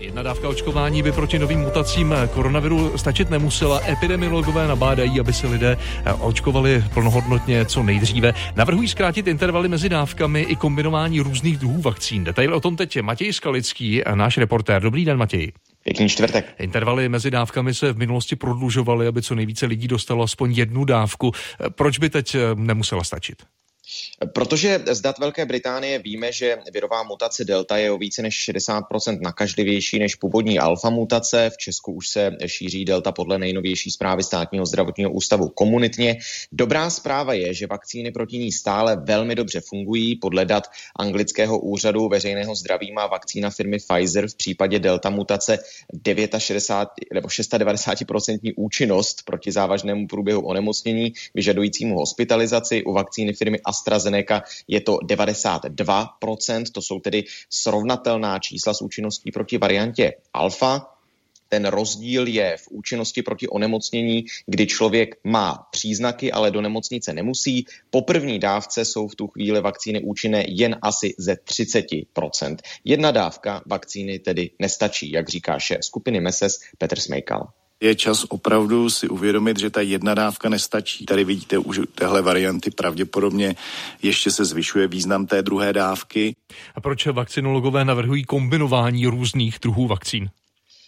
Jedna dávka očkování by proti novým mutacím koronaviru stačit nemusela. Epidemiologové nabádají, aby se lidé očkovali plnohodnotně co nejdříve. Navrhují zkrátit intervaly mezi dávkami i kombinování různých druhů vakcín. Detail o tom teď Matěj Skalický, náš reportér. Dobrý den, Matěj. Pěkný čtvrtek. Intervaly mezi dávkami se v minulosti prodlužovaly, aby co nejvíce lidí dostalo aspoň jednu dávku. Proč by teď nemusela stačit? Protože z dat Velké Británie víme, že virová mutace Delta je o více než 60% nakažlivější než původní alfa mutace. V Česku už se šíří Delta podle nejnovější zprávy státního zdravotního ústavu komunitně. Dobrá zpráva je, že vakcíny proti ní stále velmi dobře fungují. Podle dat anglického úřadu veřejného zdraví má vakcína firmy Pfizer v případě Delta mutace 69 nebo 690% účinnost proti závažnému průběhu onemocnění vyžadujícímu hospitalizaci. U vakcíny firmy AstraZeneca je to 92%, to jsou tedy srovnatelná čísla s účinností proti variantě alfa. Ten rozdíl je v účinnosti proti onemocnění, kdy člověk má příznaky, ale do nemocnice nemusí. Po první dávce jsou v tu chvíli vakcíny účinné jen asi ze 30%. Jedna dávka vakcíny tedy nestačí, jak říká šéf skupiny MESES Petr Smejkal je čas opravdu si uvědomit, že ta jedna dávka nestačí. Tady vidíte už téhle varianty pravděpodobně ještě se zvyšuje význam té druhé dávky. A proč vakcinologové navrhují kombinování různých druhů vakcín?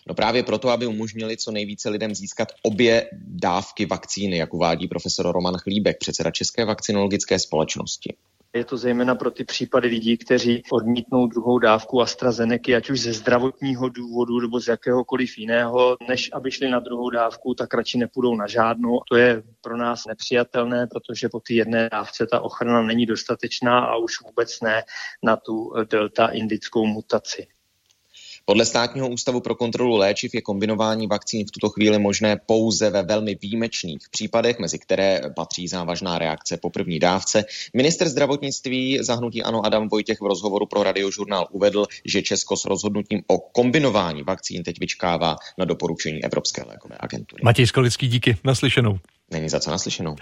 No právě proto, aby umožnili co nejvíce lidem získat obě dávky vakcíny, jak uvádí profesor Roman Chlíbek, předseda České vakcinologické společnosti. Je to zejména pro ty případy lidí, kteří odmítnou druhou dávku AstraZeneca, ať už ze zdravotního důvodu nebo z jakéhokoliv jiného, než aby šli na druhou dávku, tak radši nepůjdou na žádnou. To je pro nás nepřijatelné, protože po té jedné dávce ta ochrana není dostatečná a už vůbec ne na tu delta indickou mutaci. Podle státního ústavu pro kontrolu léčiv je kombinování vakcín v tuto chvíli možné pouze ve velmi výjimečných případech, mezi které patří závažná reakce po první dávce. Minister zdravotnictví zahnutí Ano Adam Vojtěch v rozhovoru pro radiožurnál uvedl, že Česko s rozhodnutím o kombinování vakcín teď vyčkává na doporučení Evropské lékové agentury. Matěj Skalický, díky. Naslyšenou. Není za co naslyšenou.